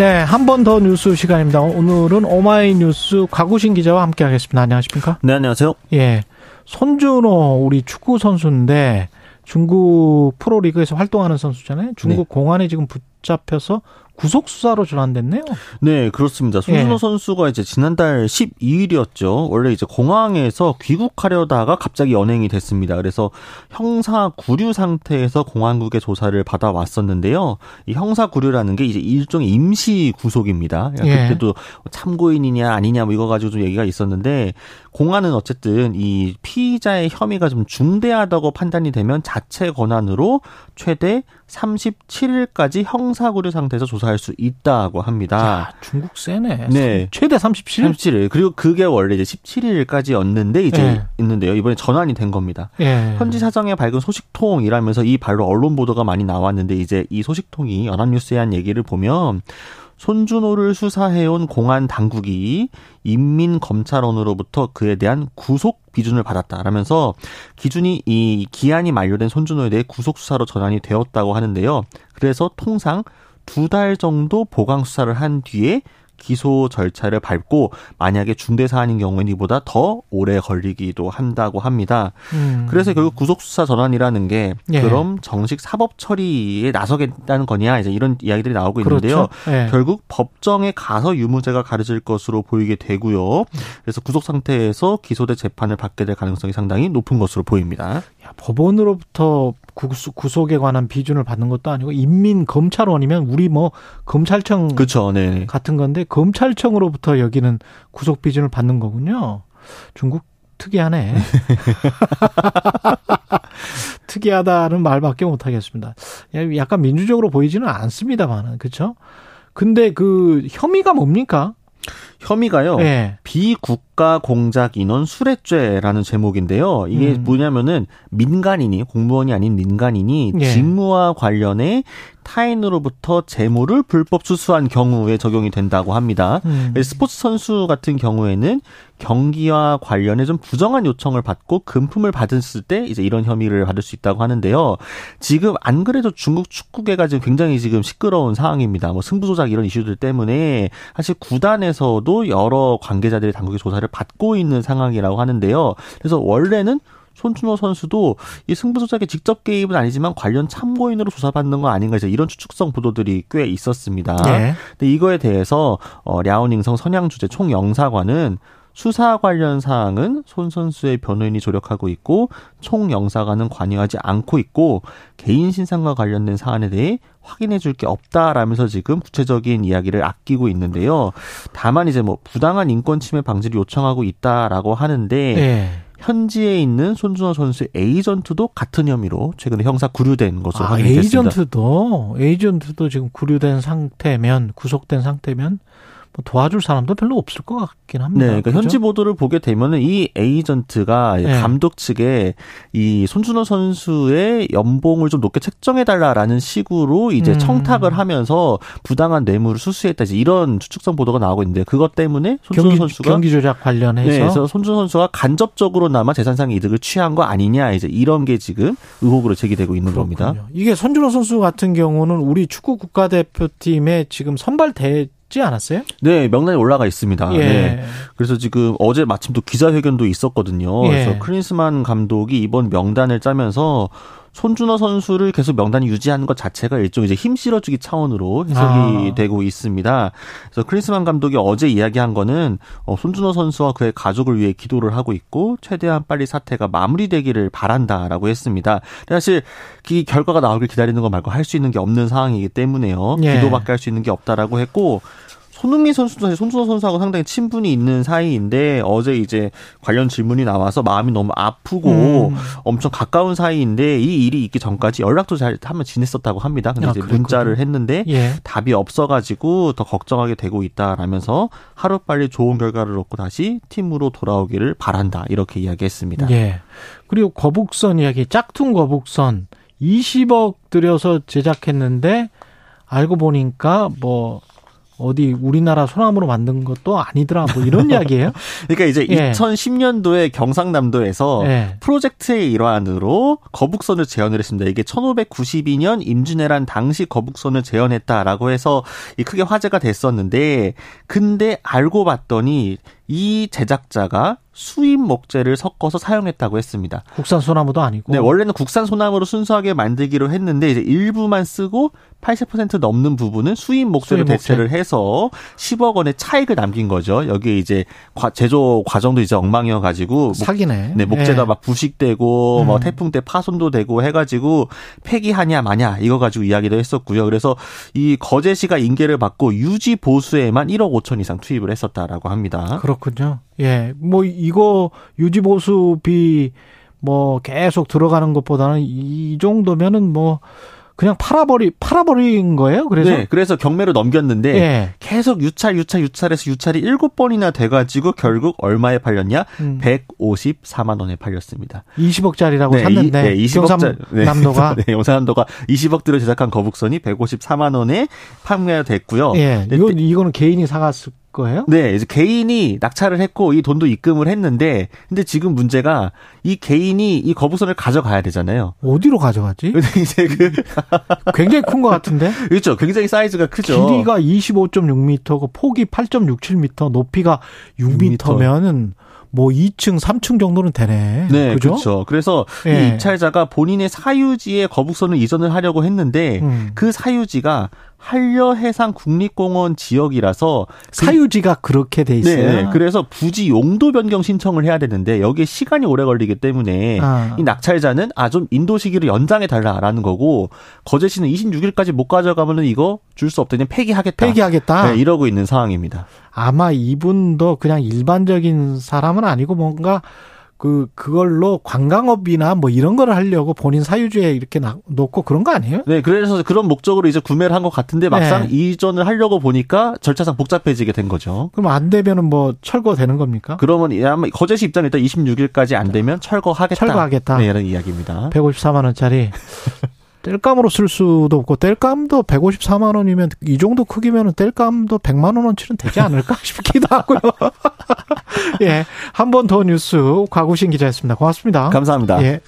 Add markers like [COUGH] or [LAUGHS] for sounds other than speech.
네, 한 번 더 뉴스 시간입니다. 오늘은 오마이뉴스 가구신 기자와 함께 하겠습니다. 안녕하십니까? 네, 안녕하세요. 예. 손준호 우리 축구 선수인데 중국 프로리그에서 활동하는 선수잖아요. 중국 네. 공안에 지금 붙잡혀서 구속 수사로 전환됐네요. 네, 그렇습니다. 손준호 예. 선수가 이제 지난달 12일이었죠. 원래 이제 공항에서 귀국하려다가 갑자기 연행이 됐습니다. 그래서 형사 구류 상태에서 공항국의 조사를 받아 왔었는데요. 이 형사 구류라는 게 이제 일종의 임시 구속입니다. 그러니까 예. 그때도 참고인이냐 아니냐 뭐 이거 가지고 좀 얘기가 있었는데 공안은 어쨌든 이 피의자의 혐의가 좀 중대하다고 판단이 되면 자체 권한으로 최대 37일까지 형사구류 상태에서 조사할 수 있다고 합니다. 야, 중국 세네. 네. 최대 37일? 37일. 그리고 그게 원래 이제 17일까지였는데 이제 예. 있는데요. 이번에 전환이 된 겁니다. 예. 현지 사정에 밝은 소식통이라면서 이 발로 언론 보도가 많이 나왔는데 이제 이 소식통이 연합뉴스에 한 얘기를 보면 손준호를 수사해온 공안 당국이 인민검찰원으로부터 그에 대한 구속 비준을 받았다라면서 기준이 이 기한이 만료된 손준호에 대해 구속 수사로 전환이 되었다고 하는데요. 그래서 통상 두 달 정도 보강 수사를 한 뒤에 기소 절차를 밟고 만약에 중대 사안인 경우에는 이보다 더 오래 걸리기도 한다고 합니다. 음. 그래서 결국 구속 수사 전환이라는 게 예. 그럼 정식 사법 처리에 나서겠다는 거냐 이제 이런 이야기들이 나오고 있는데요. 그렇죠. 예. 결국 법정에 가서 유무죄가 가려질 것으로 보이게 되고요. 그래서 구속 상태에서 기소돼 재판을 받게 될 가능성이 상당히 높은 것으로 보입니다. 야, 법원으로부터 구속, 에 관한 비준을 받는 것도 아니고 인민 검찰원이면 우리 뭐 검찰청 그렇죠. 네. 같은 건데 검찰청으로부터 여기는 구속 비준을 받는 거군요. 중국 특이하네. [LAUGHS] 특이하다는 말밖에 못 하겠습니다. 약간 민주적으로 보이지는 않습니다만은 그렇죠? 근데 그 혐의가 뭡니까? 혐의가요. 네. 비국 가 공작 인원 수뢰죄라는 제목인데요. 이게 음. 뭐냐면은 민간인이 공무원이 아닌 민간인이 네. 직무와 관련해 타인으로부터 재물을 불법 수수한 경우에 적용이 된다고 합니다. 음. 스포츠 선수 같은 경우에는 경기와 관련해 좀 부정한 요청을 받고 금품을 받았을 때 이제 이런 혐의를 받을 수 있다고 하는데요. 지금 안 그래도 중국 축구계가 지금 굉장히 지금 시끄러운 상황입니다. 뭐 승부 조작 이런 이슈들 때문에 사실 구단에서도 여러 관계자들이 당국의 조사를 받고 있는 상황이라고 하는데요. 그래서 원래는 손준호 선수도 이 승부 조작에 직접 개입은 아니지만 관련 참고인으로 조사받는 거 아닌가 이제 이런 추측성 보도들이 꽤 있었습니다. 네. 근데 이거에 대해서 어 랴오닝성 선양주재 총영사관은 수사 관련 사항은 손 선수의 변호인이 조력하고 있고 총 영사관은 관여하지 않고 있고 개인 신상과 관련된 사안에 대해 확인해 줄 게 없다라면서 지금 구체적인 이야기를 아끼고 있는데요. 다만 이제 뭐 부당한 인권 침해 방지를 요청하고 있다라고 하는데 네. 현지에 있는 손준호 선수의 에이전트도 같은 혐의로 최근에 형사 구류된 것으로 아, 확인됐습니다. 에이전트도 에이전트도 지금 구류된 상태면 구속된 상태면 뭐 도와줄 사람도 별로 없을 것 같긴 합니다. 네, 그러니까 현지 보도를 보게 되면은 이 에이전트가 네. 감독 측에 이 손준호 선수의 연봉을 좀 높게 책정해 달라라는 식으로 이제 음. 청탁을 하면서 부당한 뇌물을 수수했다 이제 이런 추측성 보도가 나오고 있는데 그것 때문에 손준호 경기, 선수가 경기 조작 관련해서 네, 그래서 손준호 선수가 간접적으로나마 재산상 이득을 취한 거 아니냐 이제 이런 게 지금 의혹으로 제기되고 있는 그렇군요. 겁니다. 이게 손준호 선수 같은 경우는 우리 축구 국가대표팀에 지금 선발 대 지 않았어요? 네, 명단에 올라가 있습니다. 예. 네. 그래서 지금 어제 마침 또 기자회견도 있었거든요. 예. 그래서 크리스만 감독이 이번 명단을 짜면서 손준호 선수를 계속 명단이 유지하는 것 자체가 일종 이제 힘 실어주기 차원으로 해석이 아. 되고 있습니다. 그래서 크리스만 감독이 어제 이야기한 거는 어, 손준호 선수와 그의 가족을 위해 기도를 하고 있고 최대한 빨리 사태가 마무리되기를 바란다라고 했습니다. 사실 이 결과가 나오길 기다리는 것 말고 할 수 있는 게 없는 상황이기 때문에요. 예. 기도밖에 할 수 있는 게 없다라고 했고 손흥민 선수도 사실 손준호 선수하고 상당히 친분이 있는 사이인데 어제 이제 관련 질문이 나와서 마음이 너무 아프고 음. 엄청 가까운 사이인데 이 일이 있기 전까지 연락도 잘 한번 지냈었다고 합니다. 근데 아, 이제. 문자를 했는데 예. 답이 없어가지고 더 걱정하게 되고 있다라면서 하루 빨리 좋은 결과를 얻고 다시 팀으로 돌아오기를 바란다 이렇게 이야기했습니다. 예. 그리고 거북선 이야기 짝퉁 거북선 20억 들여서 제작했는데 알고 보니까 뭐 어디 우리나라 소나무로 만든 것도 아니더라 뭐 이런 [LAUGHS] 이야기예요. 그러니까 이제 예. 2010년도에 경상남도에서 예. 프로젝트의 일환으로 거북선을 재현을 했습니다. 이게 1592년 임진왜란 당시 거북선을 재현했다라고 해서 크게 화제가 됐었는데 근데 알고 봤더니 이 제작자가 수입 목재를 섞어서 사용했다고 했습니다. 국산 소나무도 아니고. 네, 원래는 국산 소나무로 순수하게 만들기로 했는데 이제 일부만 쓰고 80% 넘는 부분은 수입 목재로 수입 대체를 목재. 해서 10억 원의 차익을 남긴 거죠. 여기에 이제 제조 과정도 이제 엉망이어 가지고 사기네. 네, 목재가 네. 막 부식되고 음. 뭐 태풍 때 파손도 되고 해 가지고 폐기하냐 마냐 이거 가지고 이야기도 했었고요. 그래서 이 거제시가 인계를 받고 유지 보수에만 1억 5천 이상 투입을 했었다라고 합니다. 그렇 군요. 예. 뭐 이거 유지 보수비 뭐 계속 들어가는 것보다는 이 정도면은 뭐 그냥 팔아버리 팔아버린 거예요. 그래서 네, 그래서 경매로 넘겼는데 예. 계속 유찰 유찰 유찰해서 유찰이 일곱 번이나 돼 가지고 결국 얼마에 팔렸냐? 음. 154만 원에 팔렸습니다. 20억짜리라고 네, 샀는데 네, 20억짜리 네, 남도가 [LAUGHS] 네, 용산남도가 20억 들여 제작한 거북선이 154만 원에 판매가 됐고요. 예, 이거 이거는 개인이 사갔을 거예요? 네, 이제 개인이 낙찰을 했고 이 돈도 입금을 했는데 근데 지금 문제가 이 개인이 이 거북선을 가져가야 되잖아요. 어디로 가져가지? 이제 그 [LAUGHS] 굉장히 큰 것 같은데? 그렇죠. 굉장히 사이즈가 크죠. 길이가 25.6m고 폭이 8.67m, 높이가 6m면은 6m. 뭐 2층, 3층 정도는 되네. 네, 그죠? 그렇죠. 그래서 예. 이 입찰자가 본인의 사유지에 거북선을 이전을 하려고 했는데 음. 그 사유지가 한려해상 국립공원 지역이라서 그 사유지가 그렇게 돼 있어요. 네, 네, 그래서 부지 용도 변경 신청을 해야 되는데 여기에 시간이 오래 걸리기 때문에 아. 이 낙찰자는 아 좀 인도 시기를 연장해 달라라는 거고 거제시는 26일까지 못 가져가면은 이거 줄 수 없다니 폐기하겠다. 폐기하겠다. 네, 이러고 있는 상황입니다. 아마 이분도 그냥 일반적인 사람은 아니고 뭔가 그 그걸로 관광업이나 뭐 이런 거를 하려고 본인 사유지에 이렇게 놓고 그런 거 아니에요? 네, 그래서 그런 목적으로 이제 구매를 한 것 같은데 막상 네. 이전을 하려고 보니까 절차상 복잡해지게 된 거죠. 그럼 안 되면은 뭐 철거되는 겁니까? 그러면 아마 거제시 입장 일단 26일까지 안 되면 철거하겠다. 철거하겠다. 네, 이런 이야기입니다. 154만 원짜리 뗄감으로 쓸 수도 없고 뗄감도 154만 원이면 이 정도 크기면은 뗄감도 100만 원어치는 되지 않을까 [LAUGHS] 싶기도 하고요. [LAUGHS] 예. 한 번 더 뉴스 과구신 기자였습니다. 고맙습니다. 감사합니다. 예.